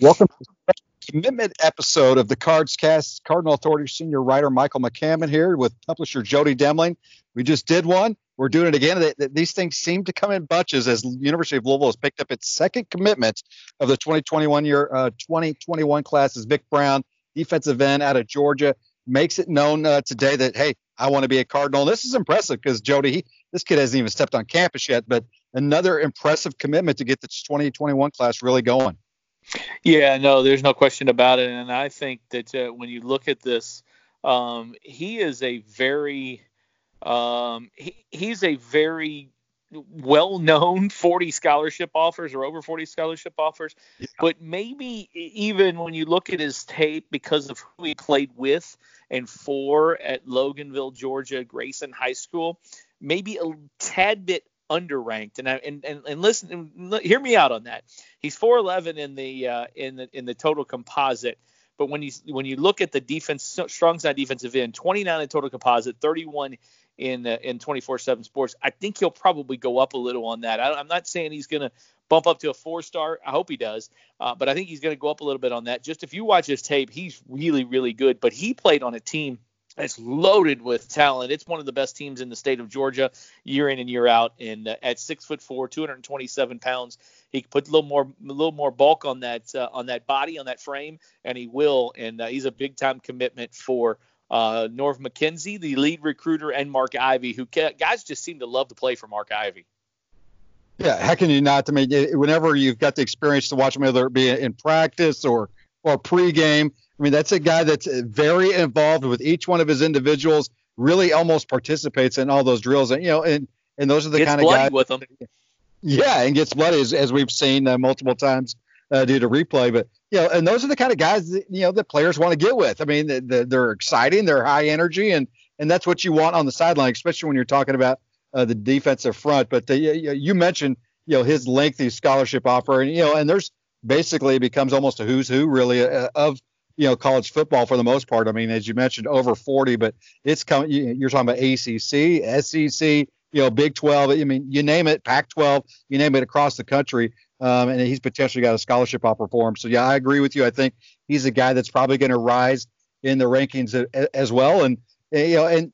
Welcome to the commitment episode of the Cards Cast. Cardinal Authority senior writer Michael McCammon here with publisher Jody Demling. We just did one. We're doing it again. These things seem to come in bunches as University of Louisville has picked up its second commitment of the 2021 year uh, 2021 class as Vic Brown, defensive end out of Georgia, makes it known uh, today that hey, I want to be a Cardinal. This is impressive because Jody, he, this kid hasn't even stepped on campus yet, but another impressive commitment to get this 2021 class really going. Yeah, no, there's no question about it. And I think that uh, when you look at this, um, he is a very, um, he, he's a very well-known 40 scholarship offers or over 40 scholarship offers. Yeah. But maybe even when you look at his tape, because of who he played with and for at Loganville, Georgia, Grayson High School, maybe a tad bit underranked. And I, and, and and listen, and hear me out on that. He's 4'11 in the uh, in the in the total composite. But when you when you look at the defense, strong side defensive end, 29 in total composite, 31 in uh, in 24/7 Sports. I think he'll probably go up a little on that. I, am not saying he's going to bump up to a four star. I hope he does, uh, but I think he's going to go up a little bit on that. Just if you watch his tape, he's really really good. But he played on a team it's loaded with talent. It's one of the best teams in the state of Georgia, year in and year out. And uh, at six foot four, 227 pounds, he can put a little more, a little more bulk on that, uh, on that body, on that frame, and he will. And uh, he's a big time commitment for uh, Norv McKenzie, the lead recruiter, and Mark Ivey, who guys just seem to love to play for Mark Ivey. Yeah, how can you not? I mean, whenever you've got the experience to watch him, whether it be in practice or or pregame I mean, that's a guy that's very involved with each one of his individuals. Really, almost participates in all those drills, and you know, and and those are the gets kind of guys with them. Yeah, and gets bloody as, as we've seen uh, multiple times uh, due to replay. But you know, and those are the kind of guys that you know that players want to get with. I mean, the, the, they're exciting, they're high energy, and and that's what you want on the sideline, especially when you're talking about uh, the defensive front. But the, you, you mentioned you know his lengthy scholarship offer, and you know, and there's basically it becomes almost a who's who really uh, of you know college football for the most part. I mean, as you mentioned, over 40, but it's coming. You're talking about ACC, SEC, you know, Big 12. I mean, you name it, Pac-12, you name it across the country. Um, and he's potentially got a scholarship offer for him. So yeah, I agree with you. I think he's a guy that's probably going to rise in the rankings as well. And you know, and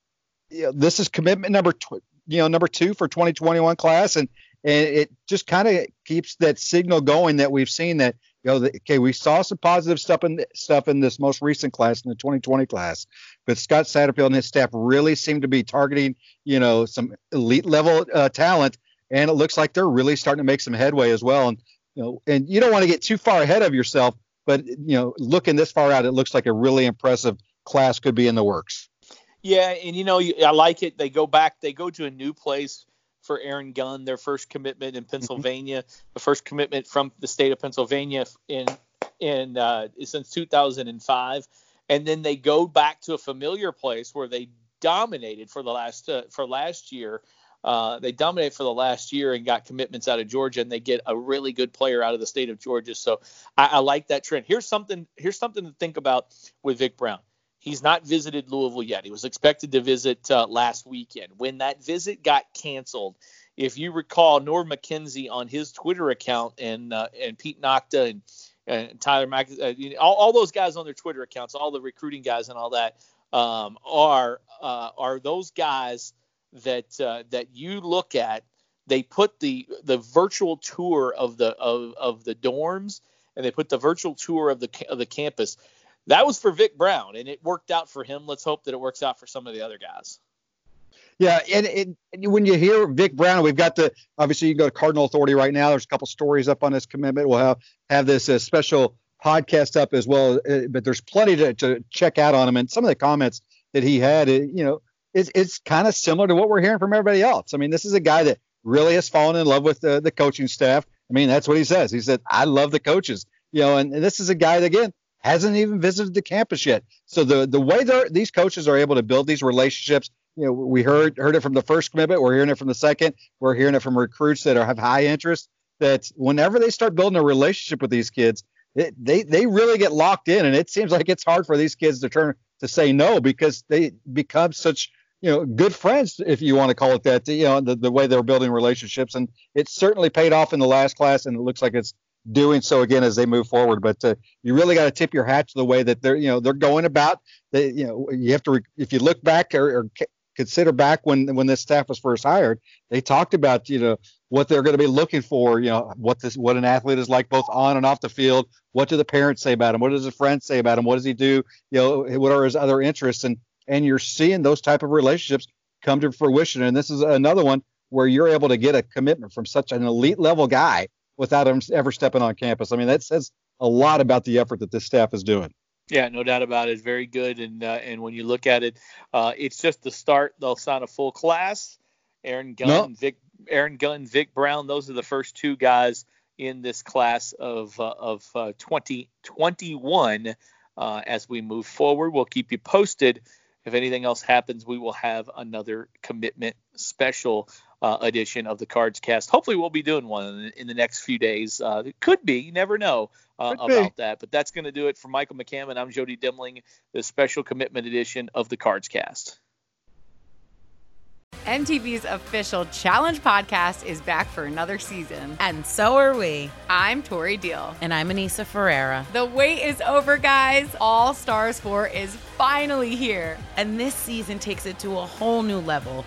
you know, this is commitment number tw- you know number two for 2021 class, and and it just kind of keeps that signal going that we've seen that you know, the, okay, we saw some positive stuff in stuff in this most recent class, in the 2020 class, but Scott Satterfield and his staff really seem to be targeting, you know, some elite level uh, talent, and it looks like they're really starting to make some headway as well. And you know, and you don't want to get too far ahead of yourself, but you know, looking this far out, it looks like a really impressive class could be in the works. Yeah, and you know, I like it. They go back, they go to a new place for Aaron Gunn, their first commitment in mm-hmm. Pennsylvania, mm-hmm. the first commitment from the state of Pennsylvania in in uh, since 2005, and then they go back to a familiar place where they dominated for the last uh, for last year. Uh, they dominated for the last year and got commitments out of Georgia, and they get a really good player out of the state of Georgia. So I, I like that trend. Here's something. Here's something to think about with Vic Brown. He's not visited Louisville yet. He was expected to visit uh, last weekend. When that visit got canceled, if you recall, Norv McKenzie on his Twitter account and uh, and Pete Nochta and, and Tyler Mack, uh, all, all those guys on their Twitter accounts, all the recruiting guys and all that, um, are uh, are those guys that uh, that you look at. They put the the virtual tour of the of, of the dorms and they put the virtual tour of the of the campus that was for Vic Brown, and it worked out for him. Let's hope that it works out for some of the other guys. Yeah, and, and, when you hear Vic Brown, we've got the obviously you can go to Cardinal Authority right now. There's a couple stories up on this commitment. We'll have have this uh, special podcast up as well, uh, but there's plenty to, to check out on him. And some of the comments that he had, uh, you know, it's it's kind of similar to what we're hearing from everybody else. I mean, this is a guy that really has fallen in love with the, the coaching staff. I mean, that's what he says. He said, I love the coaches. You know, and, and this is a guy that, again, hasn't even visited the campus yet. So the the way these coaches are able to build these relationships, you know, we heard heard it from the first commitment, we're hearing it from the second, we're hearing it from recruits that are, have high interest. That whenever they start building a relationship with these kids, it, they they really get locked in, and it seems like it's hard for these kids to turn to say no because they become such you know good friends if you want to call it that you know the, the way they're building relationships and it certainly paid off in the last class and it looks like it's doing so again as they move forward. But uh, you really got to tip your hat to the way that they're you know they're going about they you know you have to re- if you look back or, or consider back when when this staff was first hired they talked about you know what they're going to be looking for you know what this what an athlete is like both on and off the field. What do the parents say about him? What does his friends say about him? What does he do? You know what are his other interests? And and you're seeing those type of relationships come to fruition. And this is another one where you're able to get a commitment from such an elite level guy without him ever stepping on campus i mean that says a lot about the effort that this staff is doing yeah, no doubt about it. It's very good, and uh, and when you look at it, uh, it's just the start. They'll sign a full class. Aaron Gunn, no. Vic, Aaron Gunn, Vic Brown. Those are the first two guys in this class of uh, of uh, 2021. Uh, as we move forward, we'll keep you posted. If anything else happens, we will have another commitment special uh, edition of the Cards Cast. Hopefully, we'll be doing one in the, in the next few days. Uh, it could be, you never know uh, about be. that. But that's going to do it for Michael McCammon. I'm Jody Demling, the special commitment edition of the Cards Cast. MTV's official Challenge podcast is back for another season. And so are we. I'm Tori Deal. And I'm Aneesa Ferreira. The wait is over, guys. All Stars 4 is finally here. And this season takes it to a whole new level